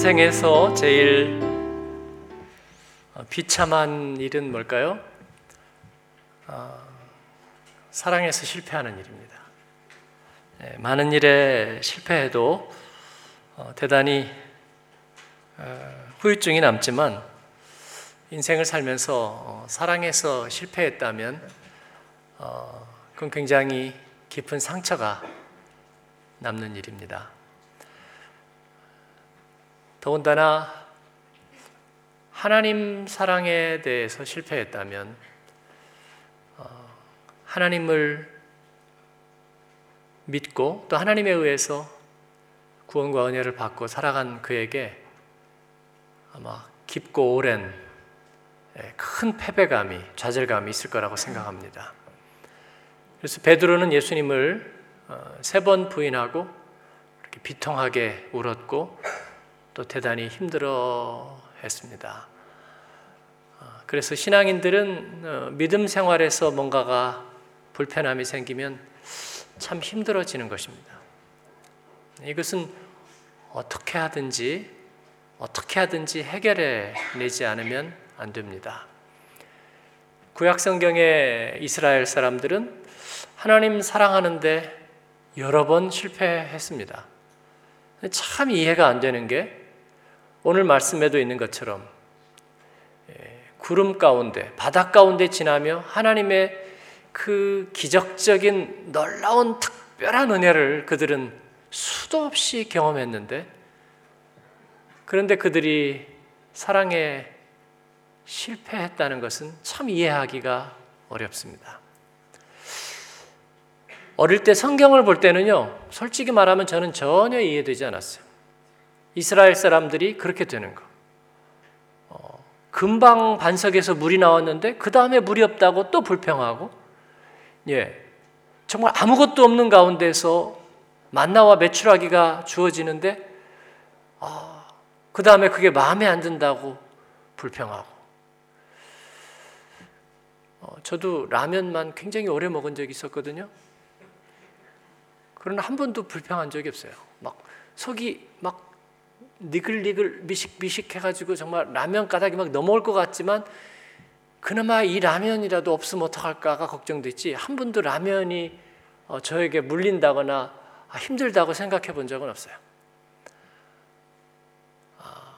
인생에서 제일 어, 비참한 일은 뭘까요? 어, 사랑해서 실패하는 일입니다. 네, 많은 일에 실패해도 어, 대단히 어, 후유증이 남지만 인생을 살면서 어, 사랑해서 실패했다면 어, 그건 굉장히 깊은 상처가 남는 일입니다. 더군다나 하나님 사랑에 대해서 실패했다면 어, 하나님을 믿고 또 하나님에 의해서 구원과 은혜를 받고 살아간 그에게 아마 깊고 오랜 예, 큰 패배감이 좌절감이 있을 거라고 생각합니다. 그래서 베드로는 예수님을 어, 세번 부인하고 이렇게 비통하게 울었고 또 대단히 힘들어 했습니다. 어, 그래서 신앙인들은 어, 믿음 생활에서 뭔가가 불편함이 생기면 참 힘들어지는 것입니다. 이것은 어떻게 하든지 어떻게 하든지 해결해 내지 않으면 안 됩니다. 구약 성경의 이스라엘 사람들은 하나님 사랑하는데 여러 번 실패했습니다. 참 이해가 안 되는 게 오늘 말씀에도 있는 것처럼 예, 구름 가운데, 바다 가운데 지나며 하나님의 그 기적적인 놀라운 특별한 은혜를 그들은 수도 없이 경험했는데 그런데 그들이 사랑에 실패했다는 것은 참 이해하기가 어렵습니다. 어릴 때 성경을 볼 때는요, 솔직히 말하면 저는 전혀 이해되지 않았어요. 이스라엘 사람들이 그렇게 되는 거. 어, 금방 반석에서 물이 나왔는데 그 다음에 물이 없다고 또 불평하고, 예, 정말 아무것도 없는 가운데서 만나와 메추라기가 주어지는데, 아, 그 다음에 그게 마음에 안 든다고 불평하고. 어, 저도 라면만 굉장히 오래 먹은 적이 있었거든요. 그러나 한 번도 불평한 적이 없어요. 막 속이 막 니글니글 미식미식 해가지고 정말 라면 가닥이 막 넘어올 것 같지만 그나마 이 라면이라도 없으면 어떡할까가 걱정됐지 한 번도 라면이 어, 저에게 물린다거나 아, 힘들다고 생각해 본 적은 없어요. 아,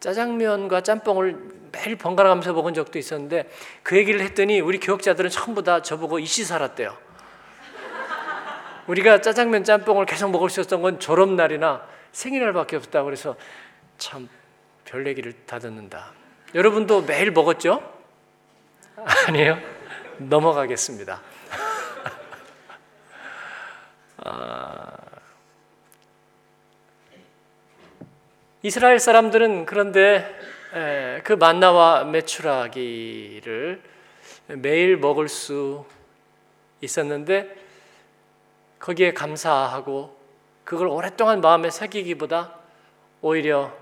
짜장면과 짬뽕을 매일 번갈아 가면서 먹은 적도 있었는데 그 얘기를 했더니 우리 교육자들은 전부 다 저보고 이씨 살았대요. 우리가 짜장면 짬뽕을 계속 먹을 수 있었던 건 졸업날이나 생일날밖에 없다. 그래서 참 별 얘기를 다 듣는다. 여러분도 매일 먹었죠? 아니에요? 넘어가겠습니다. 아... 이스라엘 사람들은 그런데 에, 그 만나와 메추라기를 매일 먹을 수 있었는데 거기에 감사하고 그걸 오랫동안 마음에 새기기보다 오히려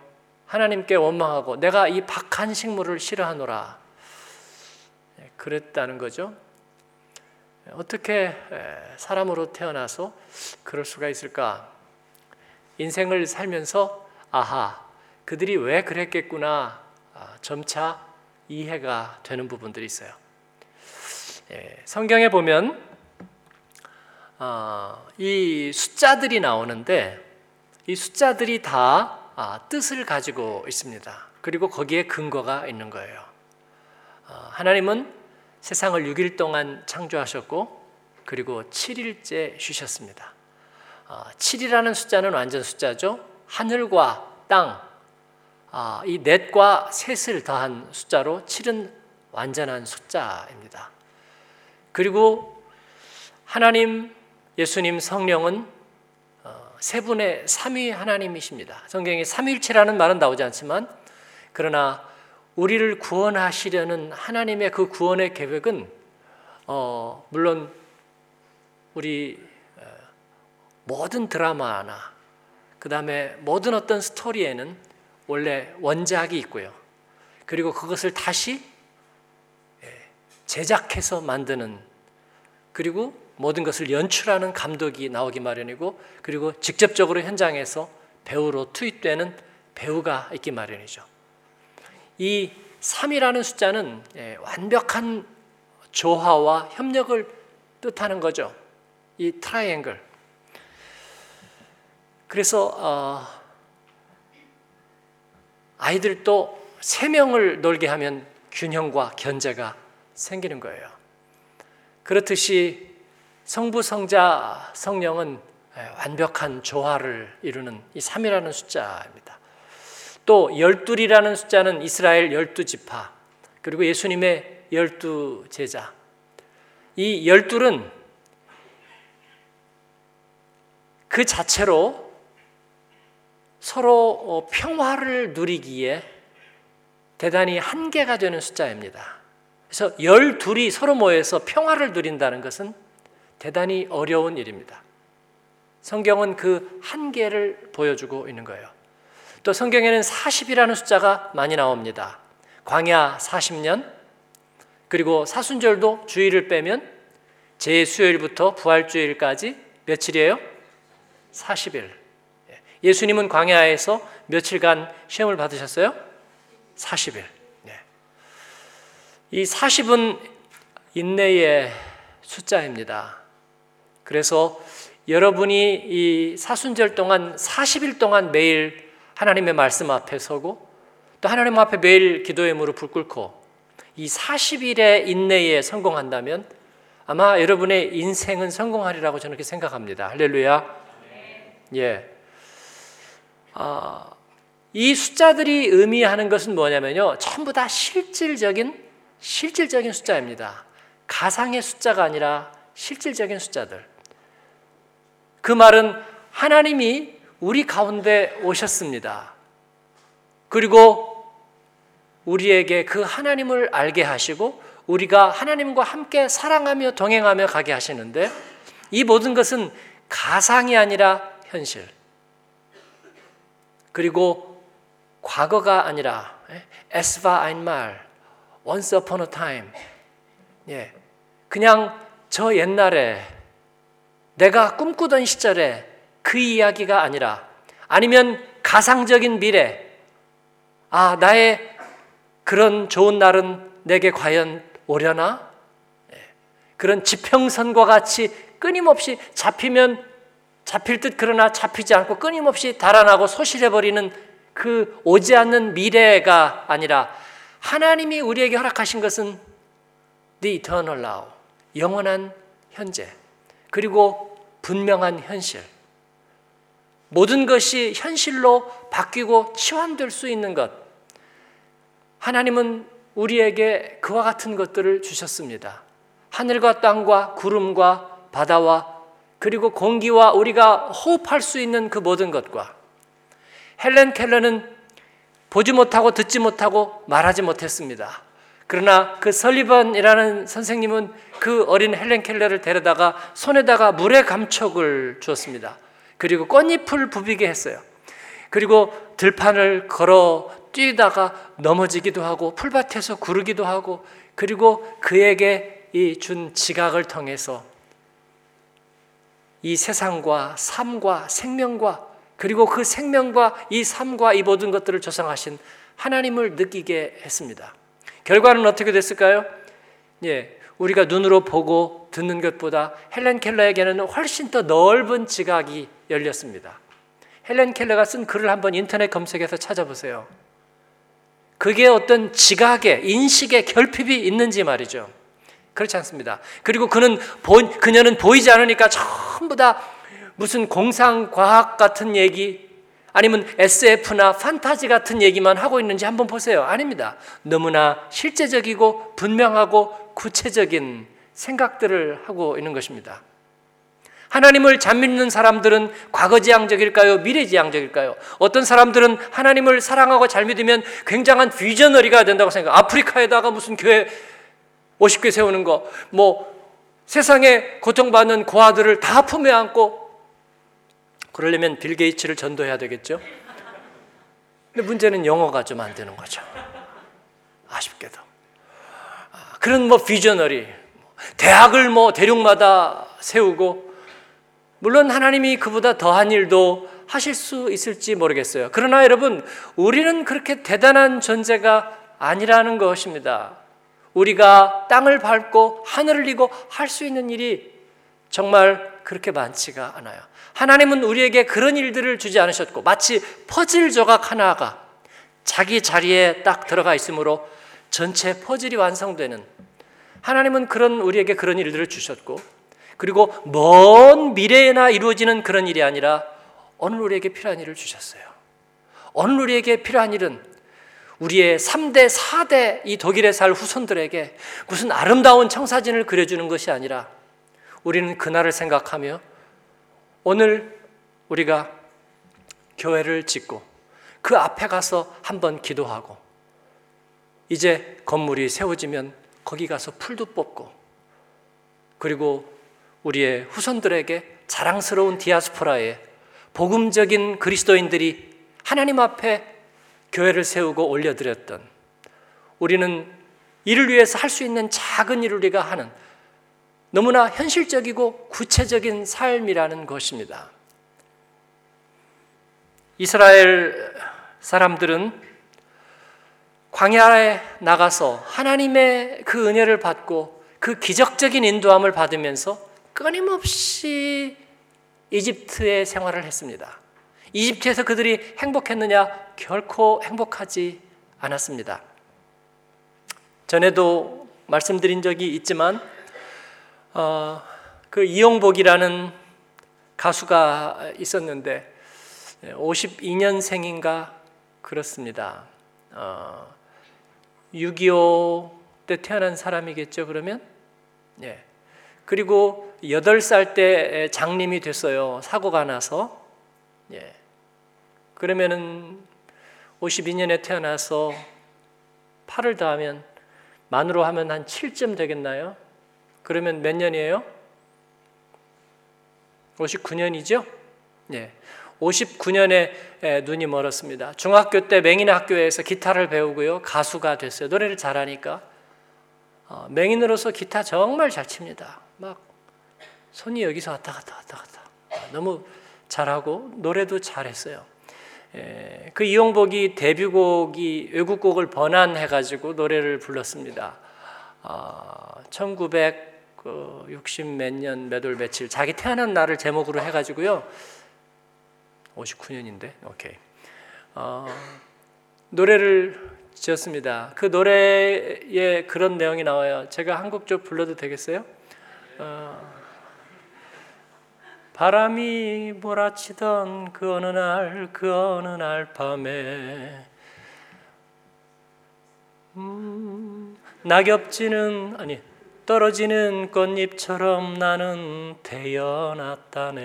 하나님께 원망하고 내가 이 박한 식물을 싫어하노라 예, 그랬다는 거죠. 어떻게 사람으로 태어나서 그럴 수가 있을까? 인생을 살면서 아하 그들이 왜 그랬겠구나 아, 점차 이해가 되는 부분들이 있어요. 예, 성경에 보면 어, 이 숫자들이 나오는데 이 숫자들이 다 아, 뜻을 가지고 있습니다. 그리고 거기에 근거가 있는 거예요. 어, 하나님은 세상을 6일 동안 창조하셨고 그리고 7일째 쉬셨습니다. 7이라는 어, 숫자는 완전 숫자죠. 하늘과 땅, 아, 이 넷과 셋을 더한 숫자로 7은 완전한 숫자입니다. 그리고 하나님 예수님 성령은 어, 세 분의 삼위 하나님이십니다. 성경에 삼일체라는 말은 나오지 않지만 그러나 우리를 구원하시려는 하나님의 그 구원의 계획은 어, 물론 우리 어, 모든 드라마나 그 다음에 모든 어떤 스토리에는 원래 원작이 있고요. 그리고 그것을 다시 예, 제작해서 만드는 그리고 모든 것을 연출하는 감독이 나오기 마련이고 그리고 직접적으로 현장에서 배우로 투입되는 배우가 있기 마련이죠. 이 3이라는 숫자는 예, 완벽한 조화와 협력을 뜻하는 거죠. 이 트라이앵글. 그래서 어, 아이들도 세 명을 놀게 하면 균형과 견제가 생기는 거예요. 그렇듯이 성부, 성자, 성령은 예, 완벽한 조화를 이루는 이 3이라는 숫자입니다. 또 열둘이라는 숫자는 이스라엘 열두 지파 그리고 예수님의 열두 제자. 이 열둘은 그 자체로 서로 어, 평화를 누리기에 대단히 한계가 되는 숫자입니다. 그래서 열둘이 서로 모여서 평화를 누린다는 것은 대단히 어려운 일입니다. 성경은 그 한계를 보여주고 있는 거예요. 또 성경에는 40이라는 숫자가 많이 나옵니다. 광야 40년, 그리고 사순절도 주일을 빼면 제수요일부터 부활주일까지 며칠이에요? 40일. 예수님은 광야에서 며칠간 시험을 받으셨어요? 40일. 이 40은 인내의 숫자입니다. 그래서 여러분이 이 사순절 동안 40일 동안 매일 하나님의 말씀 앞에 서고 또 하나님 앞에 매일 기도의 무릎을 꿇고 이 40일의 인내에 성공한다면 아마 여러분의 인생은 성공하리라고 저는 그렇게 생각합니다. 할렐루야. 예. 아, 이 숫자들이 의미하는 것은 뭐냐면요. 전부 다 실질적인 실질적인 숫자입니다. 가상의 숫자가 아니라 실질적인 숫자들. 그 말은 하나님이 우리 가운데 오셨습니다. 그리고 우리에게 그 하나님을 알게 하시고 우리가 하나님과 함께 사랑하며 동행하며 가게 하시는데 이 모든 것은 가상이 아니라 현실. 그리고 과거가 아니라 에스바 아인말 once upon a time. 예. 그냥 저 옛날에 내가 꿈꾸던 시절에 그 이야기가 아니라 아니면 가상적인 미래, 아, 나의 그런 좋은 날은 내게 과연 오려나? 예. 그런 지평선과 같이 끊임없이 잡히면 잡힐 듯 그러나 잡히지 않고 끊임없이 달아나고 소실해버리는 그 오지 않는 미래가 아니라 하나님이 우리에게 허락하신 것은 the eternal now, 영원한 현재, 그리고 분명한 현실. 모든 것이 현실로 바뀌고 치환될 수 있는 것. 하나님은 우리에게 그와 같은 것들을 주셨습니다. 하늘과 땅과 구름과 바다와 그리고 공기와 우리가 호흡할 수 있는 그 모든 것과 헬렌 켈러는 보지 못하고 듣지 못하고 말하지 못했습니다. 그러나 그 설리번이라는 선생님은 그 어린 헬렌 켈러를 데려다가 손에다가 물의 감촉을 주었습니다. 그리고 꽃잎을 부비게 했어요. 그리고 들판을 걸어 뛰다가 넘어지기도 하고 풀밭에서 구르기도 하고 그리고 그에게 이 준 지각을 통해서 이 세상과 삶과 생명과 그리고 그 생명과 이 삶과 이 모든 것들을 조성하신 하나님을 느끼게 했습니다. 결과는 어떻게 됐을까요? 예, 우리가 눈으로 보고 듣는 것보다 헬렌 켈러에게는 훨씬 더 넓은 지각이 열렸습니다. 헬렌 켈러가 쓴 글을 한번 인터넷 검색해서 찾아보세요. 그게 어떤 지각의 인식의 결핍이 있는지 말이죠. 그렇지 않습니다. 그리고 그는 본 그녀는 보이지 않으니까 전부 다 무슨 공상과학 같은 얘기 아니면 SF나 판타지 같은 얘기만 하고 있는지 한번 보세요. 아닙니다. 너무나 실제적이고 분명하고 구체적인 생각들을 하고 있는 것입니다. 하나님을 잘 믿는 사람들은 과거지향적일까요? 미래지향적일까요? 어떤 사람들은 하나님을 사랑하고 잘 믿으면 굉장한 비저너리가 된다고 생각. 아프리카에다가 무슨 교회 50개 세우는 거, 뭐 세상에 고통받는 고아들을 다 품에 안고 그러려면 빌 게이츠를 전도해야 되겠죠? 근데 문제는 영어가 좀 안 되는 거죠. 아쉽게도. 아, 그런 뭐 비저너리, 대학을 뭐 대륙마다 세우고, 물론 하나님이 그보다 더한 일도 하실 수 있을지 모르겠어요. 그러나 여러분, 우리는 그렇게 대단한 존재가 아니라는 것입니다. 우리가 땅을 밟고 하늘을 이고 할 수 있는 일이 정말 그렇게 많지가 않아요. 하나님은 우리에게 그런 일들을 주지 않으셨고 마치 퍼즐 조각 하나가 자기 자리에 딱 들어가 있으므로 전체 퍼즐이 완성되는 하나님은 그런 우리에게 그런 일들을 주셨고 그리고 먼 미래에나 이루어지는 그런 일이 아니라 오늘 우리에게 필요한 일을 주셨어요. 오늘 우리에게 필요한 일은 우리의 3대, 4대 이 독일에 살 후손들에게 무슨 아름다운 청사진을 그려주는 것이 아니라 우리는 그날을 생각하며 오늘 우리가 교회를 짓고 그 앞에 가서 한번 기도하고 이제 건물이 세워지면 거기 가서 풀도 뽑고 그리고 우리의 후손들에게 자랑스러운 디아스포라에 복음적인 그리스도인들이 하나님 앞에 교회를 세우고 올려드렸던 우리는 이를 위해서 할 수 있는 작은 일을 우리가 하는 너무나 현실적이고 구체적인 삶이라는 것입니다. 이스라엘 사람들은 광야에 나가서 하나님의 그 은혜를 받고 그 기적적인 인도함을 받으면서 끊임없이 이집트의 생활을 했습니다. 이집트에서 그들이 행복했느냐? 결코 행복하지 않았습니다. 전에도 말씀드린 적이 있지만 어, 그 이용복이라는 가수가 있었는데 52년생인가 그렇습니다. 어, 6.25 때 태어난 사람이겠죠, 그러면? 예. 그리고 8살 때 장님이 됐어요. 사고가 나서. 예. 그러면은 52년에 태어나서 8을 더하면 만으로 하면 한 7점 되겠나요? 그러면 몇 년이에요? 59년이죠? 예. 59년에 눈이 멀었습니다. 중학교 때 맹인 학교에서 기타를 배우고요. 가수가 됐어요. 노래를 잘하니까. 어, 맹인으로서 기타 정말 잘 칩니다. 막 손이 여기서 왔다 갔다 왔다 갔다. 너무 잘하고 노래도 잘했어요. 예, 그 이용복이 데뷔곡이 외국곡을 번안해가지고 노래를 불렀습니다. 어, 1960몇 년 몇 월 며칠 자기 태어난 날을 제목으로 해가지고요. 59년인데, 오케이. 어, 노래를 지었습니다. 그 노래에 그런 내용이 나와요. 제가 한국 쪽 불러도 되겠어요? 어, 바람이 몰아치던 그 어느 날, 그 어느 날 밤에 음, 낙엽지는 아니 떨어지는 꽃잎처럼 나는 태어났다네.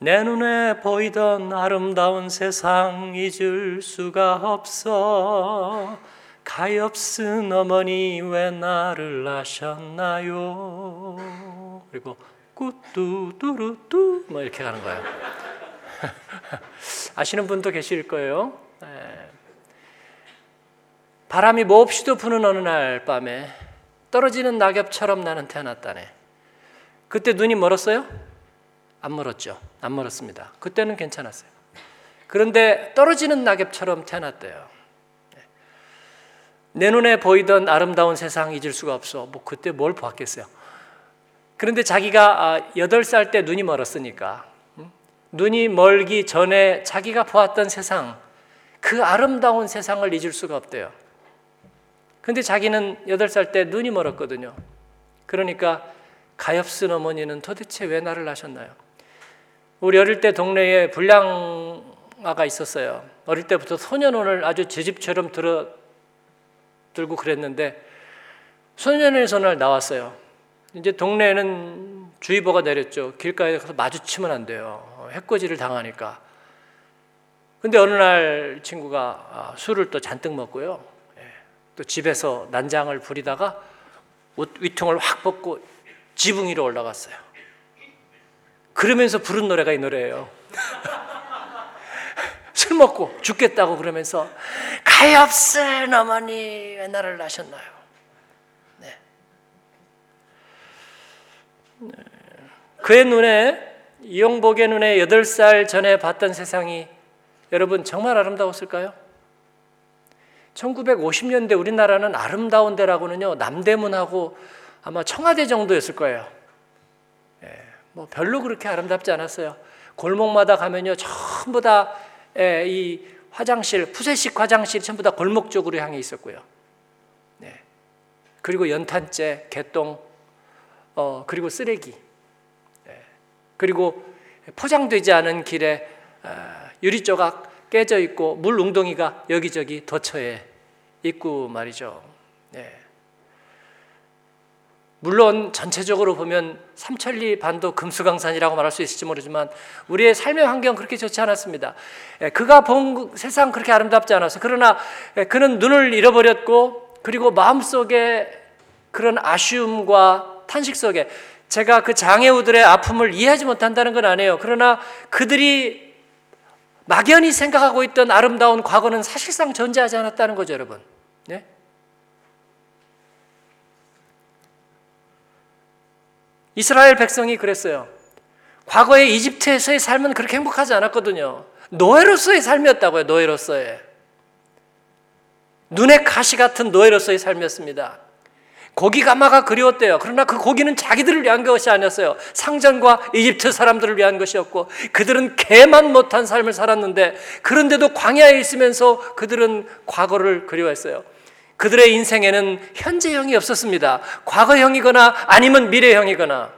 내 눈에 보이던 아름다운 세상 잊을 수가 없어 가엾은 어머니 왜 나를 낳으셨나요? 그리고 꾸뚜뚜루뚜 뭐 이렇게 가는 거예요. 아시는 분도 계실 거예요. 네. 바람이 몹시도 부는 어느 날 밤에 떨어지는 낙엽처럼 나는 태어났다네. 그때 눈이 멀었어요? 안 멀었죠. 안 멀었습니다. 그때는 괜찮았어요. 그런데 떨어지는 낙엽처럼 태어났대요. 내 눈에 보이던 아름다운 세상 잊을 수가 없어. 뭐 그때 뭘 봤겠어요. 그런데 자기가 8살 아, 때 눈이 멀었으니까 눈이 멀기 전에 자기가 보았던 세상 그 아름다운 세상을 잊을 수가 없대요. 근데 자기는 8살 때 눈이 멀었거든요. 그러니까 가엾은 어머니는 도대체 왜 나를 낳으셨나요? 우리 어릴 때 동네에 불량아가 있었어요. 어릴 때부터 소년원을 아주 제 집처럼 들어 들고 그랬는데 소년원에서 날 나왔어요. 이제 동네에는 주의보가 내렸죠. 길가에 가서 마주치면 안 돼요. 해코지를 당하니까. 근데 어느 날 친구가 아, 술을 또 잔뜩 먹고요. 예, 또 집에서 난장을 부리다가 옷 위통을 확 벗고 지붕 위로 올라갔어요. 그러면서 부른 노래가 이 노래예요. 술 먹고 죽겠다고 그러면서 가엾은 어머니 왜 나를 낳으셨나요? 네. 네. 그의 눈에 이용복의 눈에 8살 전에 봤던 세상이 여러분 정말 아름다웠을까요? 1950년대 우리나라는 아름다운 데라고는요 남대문하고 아마 청와대 정도였을 거예요. 예, 뭐 별로 그렇게 아름답지 않았어요. 골목마다 가면요 전부 다이 예, 화장실 푸세식 화장실 전부 다 골목 쪽으로 향해 있었고요. 네. 그리고 연탄재, 개똥, 어, 그리고 쓰레기, 네. 그리고 포장되지 않은 길에 어, 유리 조각 깨져 있고 물 웅덩이가 여기저기 덧쳐에 있고 말이죠. 네. 물론 전체적으로 보면 삼천리 반도 금수강산이라고 말할 수 있을지 모르지만 우리의 삶의 환경 그렇게 좋지 않았습니다. 예, 그가 본 세상 그렇게 아름답지 않았어. 그러나 예, 그는 눈을 잃어버렸고 그리고 마음속에 그런 아쉬움과 탄식 속에 제가 그 장애우들의 아픔을 이해하지 못한다는 건 아니에요. 그러나 그들이 막연히 생각하고 있던 아름다운 과거는 사실상 존재하지 않았다는 거죠, 여러분. 네? 이스라엘 백성이 그랬어요. 과거에 이집트에서의 삶은 그렇게 행복하지 않았거든요. 노예로서의 삶이었다고요, 노예로서의. 눈에 가시 같은 노예로서의 삶이었습니다. 고기 가마가 그리웠대요. 그러나 그 고기는 자기들을 위한 것이 아니었어요. 상전과 이집트 사람들을 위한 것이었고 그들은 개만 못한 삶을 살았는데 그런데도 광야에 있으면서 그들은 과거를 그리워했어요. 그들의 인생에는 현재형이 없었습니다. 과거형이거나 아니면 미래형이거나.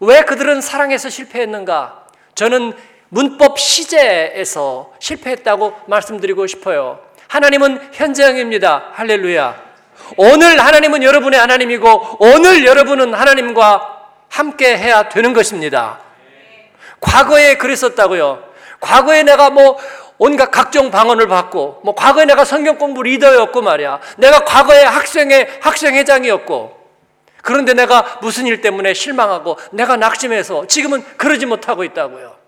왜 그들은 사랑에서 실패했는가? 저는 문법 시제에서 실패했다고 말씀드리고 싶어요. 하나님은 현재형입니다. 할렐루야. 오늘 하나님은 여러분의 하나님이고 오늘 여러분은 하나님과 함께 해야 되는 것입니다. 과거에 그랬었다고요. 과거에 내가 뭐 온갖 각종 방언을 받고 뭐 과거에 내가 성경 공부 리더였고 말이야. 내가 과거에 학생회 학생 회장이었고 그런데 내가 무슨 일 때문에 실망하고 내가 낙심해서 지금은 그러지 못하고 있다고요.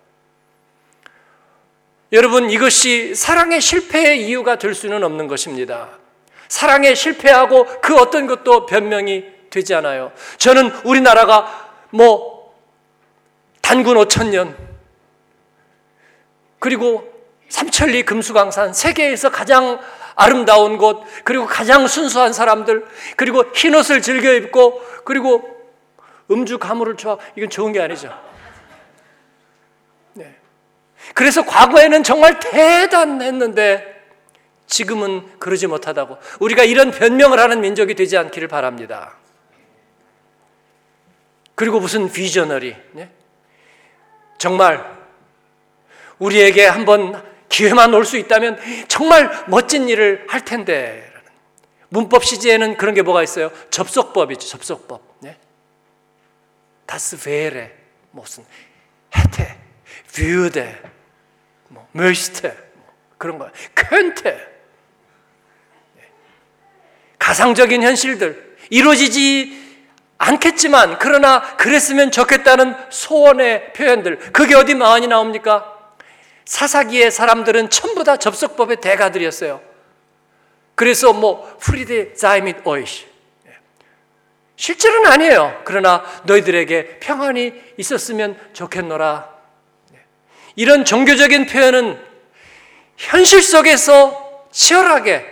여러분 이것이 사랑의 실패의 이유가 될 수는 없는 것입니다. 사랑에 실패하고 그 어떤 것도 변명이 되지 않아요. 저는 우리나라가 뭐 단군 5천 년 그리고 삼천리 금수강산 세계에서 가장 아름다운 곳 그리고 가장 순수한 사람들 그리고 흰옷을 즐겨 입고 그리고 음주 가물을 좋아 이건 좋은 게 아니죠. 네. 그래서 과거에는 정말 대단했는데 지금은 그러지 못하다고 우리가 이런 변명을 하는 민족이 되지 않기를 바랍니다. 그리고 무슨 비저널이 네? 정말 우리에게 한번 기회만 올 수 있다면 정말 멋진 일을 할 텐데. 문법 시제에는 그런 게 뭐가 있어요? 접속법이죠, 접속법. 네? 다스 베레, 무슨, 헤테, 뷰데, 뭐, möchte, 뭐 그런 거. 네. 가상적인 현실들, 이루어지지 않겠지만, 그러나 그랬으면 좋겠다는 소원의 표현들, 그게 어디 많이 나옵니까? 사사기의 사람들은 전부 다 접속법의 대가들이었어요. 그래서 뭐 프리데 자이밋 오이시 실제로는 아니에요. 그러나 너희들에게 평안이 있었으면 좋겠노라. 이런 종교적인 표현은 현실 속에서 치열하게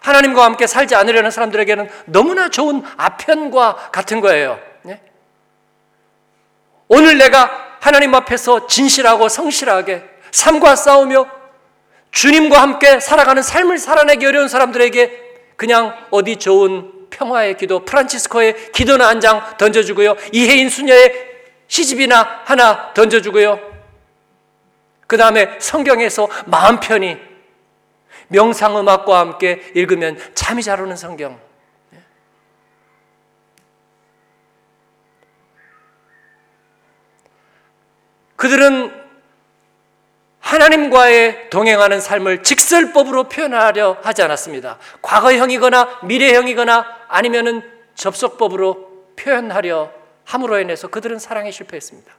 하나님과 함께 살지 않으려는 사람들에게는 너무나 좋은 아편과 같은 거예요. 오늘 내가 하나님 앞에서 진실하고 성실하게 삶과 싸우며 주님과 함께 살아가는 삶을 살아내기 어려운 사람들에게 그냥 어디 좋은 평화의 기도, 프란치스코의 기도나 한 장 던져주고요. 이혜인 수녀의 시집이나 하나 던져주고요. 그 다음에 성경에서 마음 편히 명상음악과 함께 읽으면 잠이 잘 오는 성경. 그들은 하나님과의 동행하는 삶을 직설법으로 표현하려 하지 않았습니다. 과거형이거나 미래형이거나 아니면은 접속법으로 표현하려 함으로 인해서 그들은 사랑에 실패했습니다.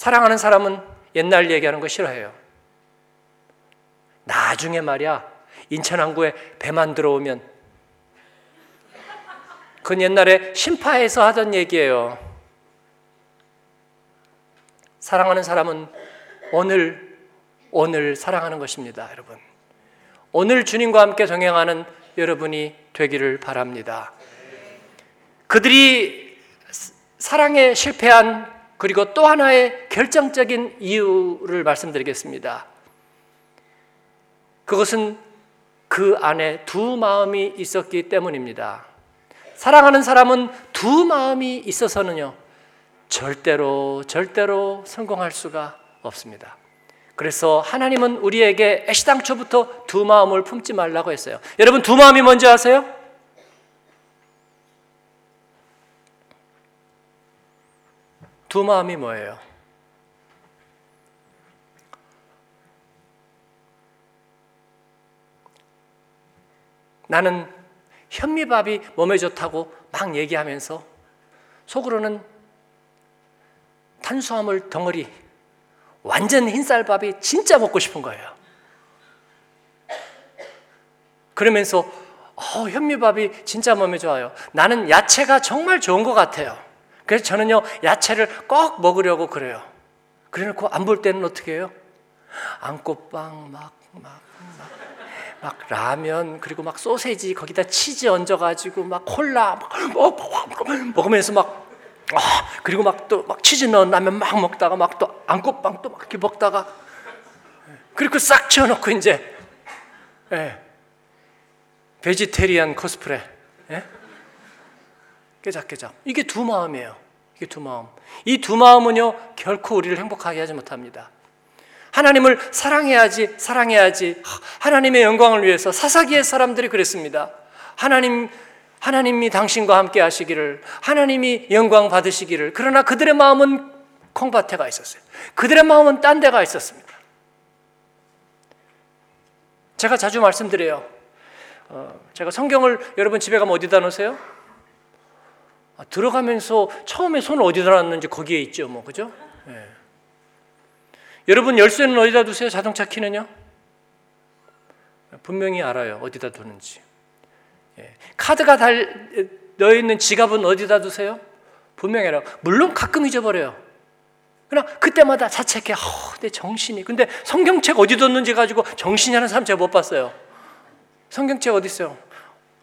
사랑하는 사람은 옛날 얘기하는 거 싫어해요. 나중에 말이야 인천 항구에 배만 들어오면 그건 옛날에 심파에서 하던 얘기예요. 사랑하는 사람은 오늘, 오늘 사랑하는 것입니다, 여러분. 오늘 주님과 함께 동행하는 여러분이 되기를 바랍니다. 그들이 사랑에 실패한 그리고 또 하나의 결정적인 이유를 말씀드리겠습니다. 그것은 그 안에 두 마음이 있었기 때문입니다. 사랑하는 사람은 두 마음이 있어서는요, 절대로, 절대로 성공할 수가 없습니다. 그래서 하나님은 우리에게 애시당초부터 두 마음을 품지 말라고 했어요. 여러분, 두 마음이 뭔지 아세요? 두 마음이 뭐예요? 나는 현미밥이 몸에 좋다고 막 얘기하면서 속으로는 탄수화물 덩어리 완전 흰쌀밥이 진짜 먹고 싶은 거예요. 그러면서 어, 현미밥이 진짜 몸에 좋아요. 나는 야채가 정말 좋은 것 같아요. 그래서 저는요 야채를 꼭 먹으려고 그래요. 그래 놓고 안 볼 때는 어떻게 해요? 안꽃빵 막 막, 막, 막 라면 그리고 막 소세지 거기다 치즈 얹어가지고 막 콜라 막, 먹으면서 막 아, 그리고 막 또막 치즈 넣은 라면 막 먹다가 막 또 안꽃빵 또 막 이렇게 먹다가 그리고 싹 치워놓고 이제 예, 베지테리안 코스프레 예? 깨작깨작. 이게 두 마음이에요. 이게 두 마음. 이 두 마음은요, 결코 우리를 행복하게 하지 못합니다. 하나님을 사랑해야지, 사랑해야지. 하나님의 영광을 위해서 사사기의 사람들이 그랬습니다. 하나님, 하나님이 당신과 함께 하시기를, 하나님이 영광 받으시기를. 그러나 그들의 마음은 콩밭에 가 있었어요. 그들의 마음은 딴 데가 있었습니다. 제가 자주 말씀드려요. 어, 제가 성경을 여러분 집에 가면 어디다 놓으세요? 아, 들어가면서 처음에 손을 어디다 놨는지 거기에 있죠, 뭐 그죠? 네. 여러분 열쇠는 어디다 두세요? 자동차 키는요? 분명히 알아요, 어디다 두는지. 예. 카드가 달 넣어 있는 지갑은 어디다 두세요? 분명히 알아요. 물론 가끔 잊어버려요. 그러나 그때마다 자책해. 어, 내 정신이. 근데 성경책 어디 뒀는지 가지고 정신이 하는 사람 제가 못 봤어요. 성경책 어디 있어요?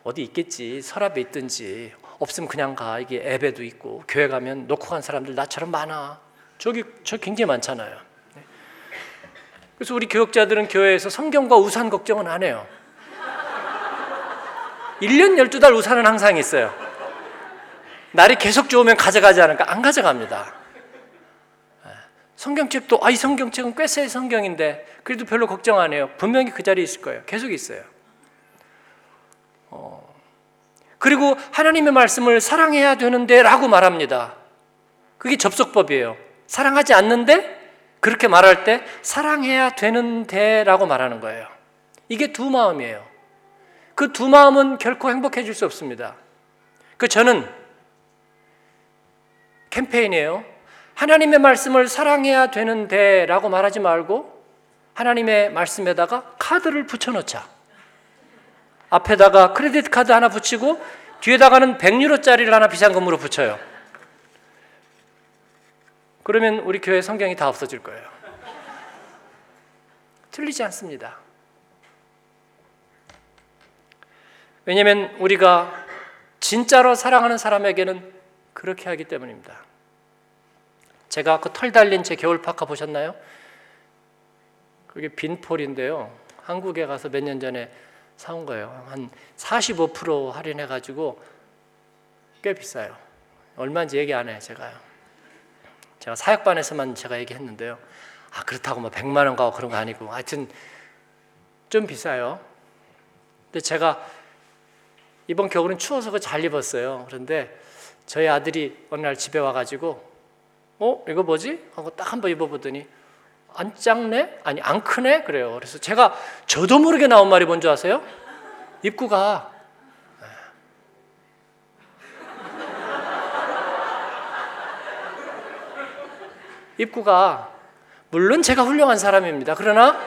어디 있겠지. 서랍에 있든지. 없으면 그냥 가. 이게 앱에도 있고 교회 가면 놓고 간 사람들 나처럼 많아. 저기 저 굉장히 많잖아요. 네. 그래서 우리 교육자들은 교회에서 성경과 우산 걱정은 안 해요. 1년 12달 우산은 항상 있어요. 날이 계속 좋으면 가져가지 않을까? 안 가져갑니다. 네. 성경책도 아 이 성경책은 꽤 새 성경인데 그래도 별로 걱정 안 해요. 분명히 그 자리에 있을 거예요. 계속 있어요. 어, 그리고 하나님의 말씀을 사랑해야 되는데 라고 말합니다. 그게 접속법이에요. 사랑하지 않는데 그렇게 말할 때 사랑해야 되는데 라고 말하는 거예요. 이게 두 마음이에요. 그 두 마음은 결코 행복해질 수 없습니다. 그 저는 캠페인이에요. 하나님의 말씀을 사랑해야 되는데 라고 말하지 말고 하나님의 말씀에다가 카드를 붙여놓자. 앞에다가 크레딧 카드 하나 붙이고 뒤에다가는 100유로짜리를 하나 비상금으로 붙여요. 그러면 우리 교회 성경이 다 없어질 거예요. 틀리지 않습니다. 왜냐하면 우리가 진짜로 사랑하는 사람에게는 그렇게 하기 때문입니다. 제가 그 털 달린 제 겨울 파카 보셨나요? 그게 빈폴인데요. 한국에 가서 몇 년 전에 사온 거예요. 한 45% 할인해 가지고 꽤 비싸요. 얼마인지 얘기 안 해, 제가요. 제가 사역반에서만 제가 얘기했는데요. 아, 그렇다고 뭐 100만 원 가고 그런 거 아니고 하여튼 좀 비싸요. 근데 제가 이번 겨울은 추워서 잘 입었어요. 그런데 저희 아들이 어느 날 집에 와 가지고 어, 이거 뭐지? 하고 딱 한번 입어 보더니 안 작네? 아니 안 크네? 그래요. 그래서 제가 저도 모르게 나온 말이 뭔지 아세요? 입구가 입구가 물론 제가 훌륭한 사람입니다. 그러나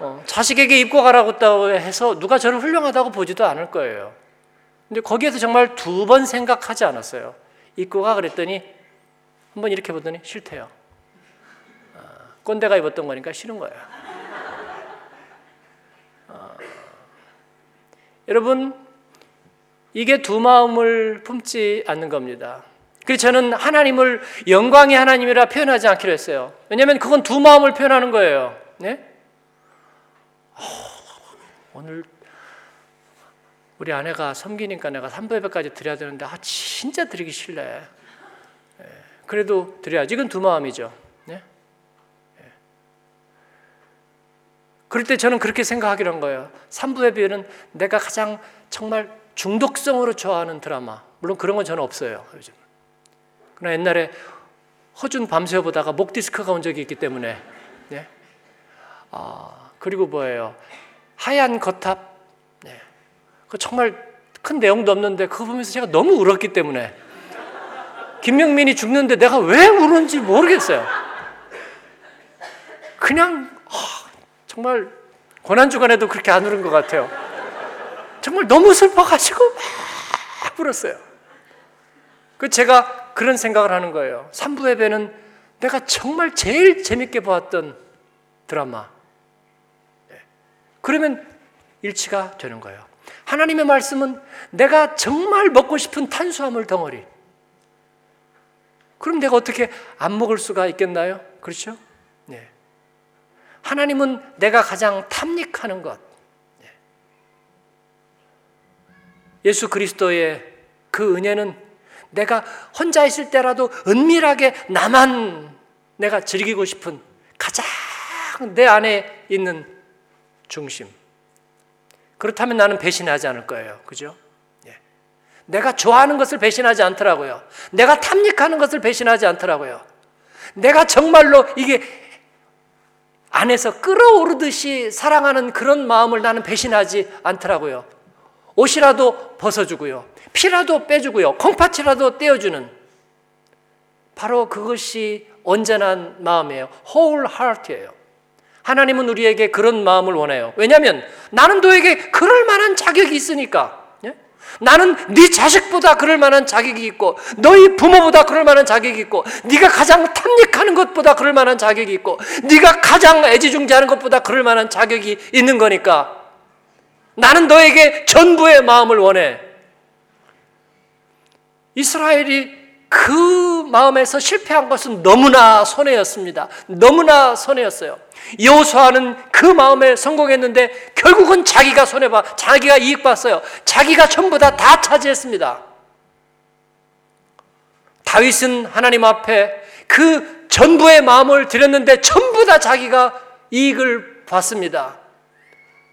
어, 자식에게 입고 가라고 해서 누가 저를 훌륭하다고 보지도 않을 거예요. 근데 거기에서 정말 두 번 생각하지 않았어요. 입고가 그랬더니 한번 이렇게 보더니 싫대요. 어, 꼰대가 입었던 거니까 싫은 거예요. 어, 여러분 이게 두 마음을 품지 않는 겁니다. 그래서 저는 하나님을 영광의 하나님이라 표현하지 않기로 했어요. 왜냐하면 그건 두 마음을 표현하는 거예요. 네? 어, 오늘 우리 아내가 섬기니까 내가 삼부예배까지 드려야 되는데 아 진짜 드리기 싫네. 네. 그래도 드려야지. 이건 두 마음이죠. 네? 네. 그럴 때 저는 그렇게 생각하기로 한 거예요. 삼부예배는 내가 가장 정말 중독성으로 좋아하는 드라마. 물론 그런 건 저는 없어요. 요즘. 그러나 옛날에 허준 밤새워 보다가 목 디스크가 온 적이 있기 때문에 네. 아, 그리고 뭐예요? 하얀 거탑. 네. 그 정말 큰 내용도 없는데 그거 보면서 제가 너무 울었기 때문에 김명민이 죽는데 내가 왜 우는지 모르겠어요. 그냥 아, 정말 고난 주간에도 그렇게 안 울은 것 같아요. 정말 너무 슬퍼가지고 막 울었어요. 그 제가 그런 생각을 하는 거예요. 삼부 예배는 내가 정말 제일 재밌게 보았던 드라마. 네. 그러면 일치가 되는 거예요. 하나님의 말씀은 내가 정말 먹고 싶은 탄수화물 덩어리. 그럼 내가 어떻게 안 먹을 수가 있겠나요? 그렇죠? 네. 하나님은 내가 가장 탐닉하는 것. 예수 그리스도의 그 은혜는 내가 혼자 있을 때라도 은밀하게 나만 내가 즐기고 싶은 가장 내 안에 있는 중심. 그렇다면 나는 배신하지 않을 거예요. 그죠? 예. 내가 좋아하는 것을 배신하지 않더라고요. 내가 탐닉하는 것을 배신하지 않더라고요. 내가 정말로 이게 안에서 끓어오르듯이 사랑하는 그런 마음을 나는 배신하지 않더라고요. 옷이라도 벗어주고요. 피라도 빼주고요. 콩팥이라도 떼어주는 바로 그것이 온전한 마음이에요. whole heart예요. 하나님은 우리에게 그런 마음을 원해요. 왜냐하면 나는 너에게 그럴 만한 자격이 있으니까. 예? 나는 네 자식보다 그럴 만한 자격이 있고 너희 부모보다 그럴 만한 자격이 있고 네가 가장 탐닉하는 것보다 그럴 만한 자격이 있고 네가 가장 애지중지하는 것보다 그럴 만한 자격이 있는 거니까 나는 너에게 전부의 마음을 원해. 이스라엘이 그 마음에서 실패한 것은 너무나 손해였습니다. 너무나 손해였어요. 여호수아는 그 마음에 성공했는데 결국은 자기가 손해 봐, 자기가 이익 봤어요. 자기가 전부 다 다 차지했습니다. 다윗은 하나님 앞에 그 전부의 마음을 드렸는데 전부 다 자기가 이익을 봤습니다.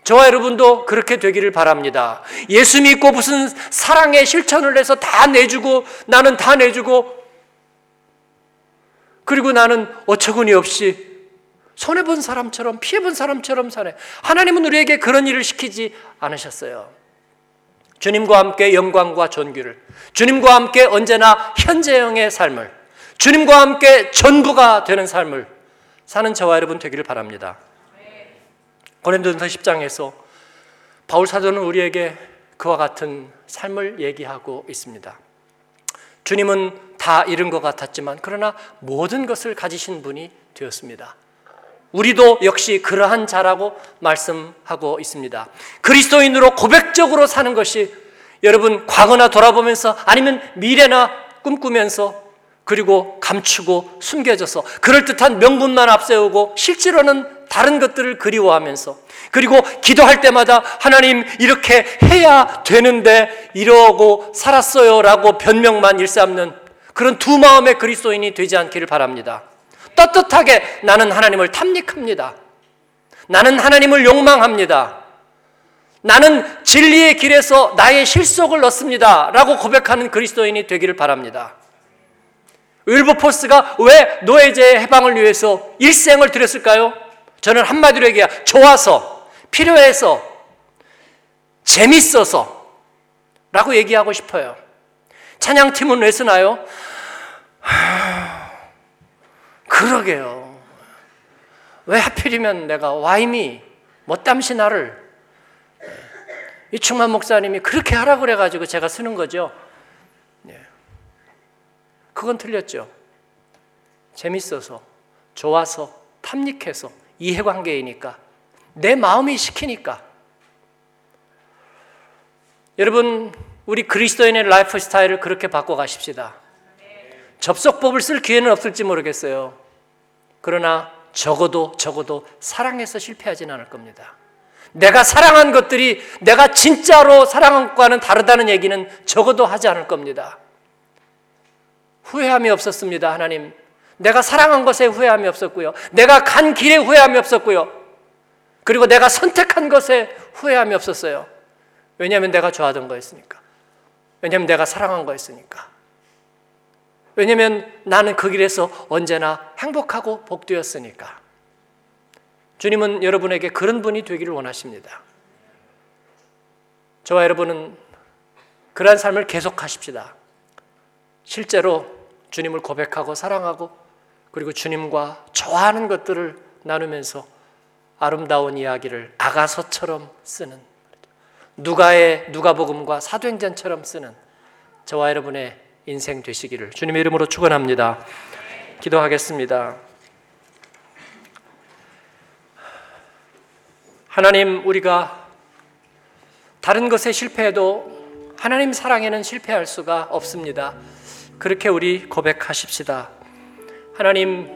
저와 여러분도 그렇게 되기를 바랍니다. 예수 믿고 무슨 사랑의 실천을 해서 다 내주고 나는 다 내주고 그리고 나는 어처구니 없이 손해본 사람처럼 피해본 사람처럼 사네. 하나님은 우리에게 그런 일을 시키지 않으셨어요. 주님과 함께 영광과 존귀를, 주님과 함께 언제나 현재형의 삶을, 주님과 함께 전부가 되는 삶을 사는 저와 여러분 되기를 바랍니다. 고린도전서 10장에서 바울 사도는 우리에게 그와 같은 삶을 얘기하고 있습니다. 주님은 다 잃은 것 같았지만 그러나 모든 것을 가지신 분이 되었습니다. 우리도 역시 그러한 자라고 말씀하고 있습니다. 그리스도인으로 고백적으로 사는 것이 여러분 과거나 돌아보면서 아니면 미래나 꿈꾸면서 그리고 감추고 숨겨져서 그럴듯한 명분만 앞세우고 실제로는 다른 것들을 그리워하면서 그리고 기도할 때마다 하나님 이렇게 해야 되는데 이러고 살았어요라고 변명만 일삼는 그런 두 마음의 그리스도인이 되지 않기를 바랍니다. 떳떳하게 나는 하나님을 탐닉합니다. 나는 하나님을 욕망합니다. 나는 진리의 길에서 나의 실속을 넣습니다. 라고 고백하는 그리스도인이 되기를 바랍니다. 윌버포스가 왜 노예제의 해방을 위해서 일생을 들였을까요? 저는 한마디로 얘기해 좋아서, 필요해서, 재밌어서 라고 얘기하고 싶어요. 찬양팀은 왜 쓰나요? 그러게요. 왜 하필이면 내가 와이미, 못담시 나를 이충만 목사님이 그렇게 하라고 그래가지고 제가 쓰는 거죠. 예. 그건 틀렸죠. 재밌어서, 좋아서, 탐닉해서, 이해관계이니까, 내 마음이 시키니까. 여러분, 우리 그리스도인의 라이프 스타일을 그렇게 바꿔 가십시다. 접속법을 쓸 기회는 없을지 모르겠어요. 그러나 적어도 적어도 사랑해서 실패하진 않을 겁니다. 내가 사랑한 것들이 내가 진짜로 사랑한 것과는 다르다는 얘기는 적어도 하지 않을 겁니다. 후회함이 없었습니다, 하나님. 내가 사랑한 것에 후회함이 없었고요. 내가 간 길에 후회함이 없었고요. 그리고 내가 선택한 것에 후회함이 없었어요. 왜냐하면 내가 좋아하던 거였으니까. 왜냐하면 내가 사랑한 거였으니까. 왜냐하면 나는 그 길에서 언제나 행복하고 복되었으니까. 주님은 여러분에게 그런 분이 되기를 원하십니다. 저와 여러분은 그러한 삶을 계속하십시다. 실제로 주님을 고백하고 사랑하고 그리고 주님과 좋아하는 것들을 나누면서 아름다운 이야기를 아가서처럼 쓰는 누가의 누가복음과 사도행전처럼 쓰는 저와 여러분의 인생 되시기를 주님의 이름으로 축원합니다. 기도하겠습니다. 하나님 우리가 다른 것에 실패해도 하나님 사랑에는 실패할 수가 없습니다. 그렇게 우리 고백하십시다. 하나님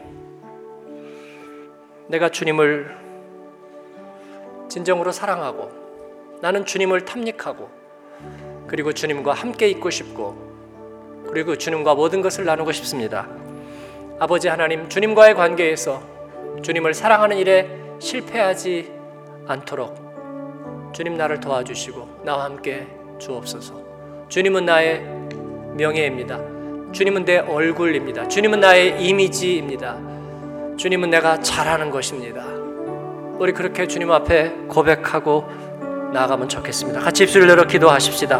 내가 주님을 진정으로 사랑하고 나는 주님을 탐닉하고 그리고 주님과 함께 있고 싶고 그리고 주님과 모든 것을 나누고 싶습니다. 아버지 하나님 주님과의 관계에서 주님을 사랑하는 일에 실패하지 않도록 주님 나를 도와주시고 나와 함께 주옵소서. 주님은 나의 명예입니다. 주님은 내 얼굴입니다. 주님은 나의 이미지입니다. 주님은 내가 잘하는 것입니다. 우리 그렇게 주님 앞에 고백하고 나아가면 좋겠습니다. 같이 입술을 열어 기도하십시다.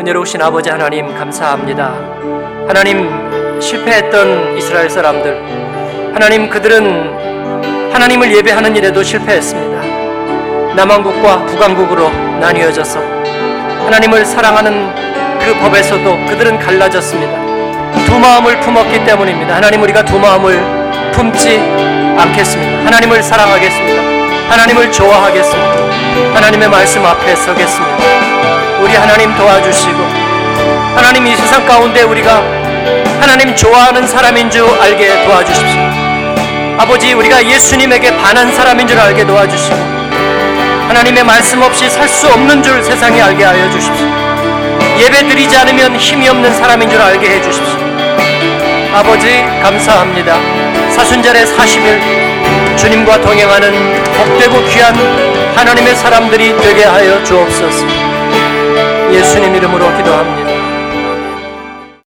은혜로우신 아버지 하나님 감사합니다. 하나님 실패했던 이스라엘 사람들 하나님 그들은 하나님을 예배하는 일에도 실패했습니다. 남왕국과 북왕국으로 나뉘어져서 하나님을 사랑하는 그 법에서도 그들은 갈라졌습니다. 두 마음을 품었기 때문입니다. 하나님 우리가 두 마음을 품지 않겠습니다. 하나님을 사랑하겠습니다. 하나님을 좋아하겠습니다. 하나님의 말씀 앞에 서겠습니다. 우리 하나님 도와주시고 하나님 이 세상 가운데 우리가 하나님 좋아하는 사람인 줄 알게 도와주십시오. 아버지 우리가 예수님에게 반한 사람인 줄 알게 도와주시고 하나님의 말씀 없이 살 수 없는 줄 세상에 알게 하여 주십시오. 예배 드리지 않으면 힘이 없는 사람인 줄 알게 해 주십시오. 아버지 감사합니다. 사순절의 40일 주님과 동행하는 복되고 귀한 하나님의 사람들이 되게 하여 주옵소서. 예수님 이름으로 기도합니다.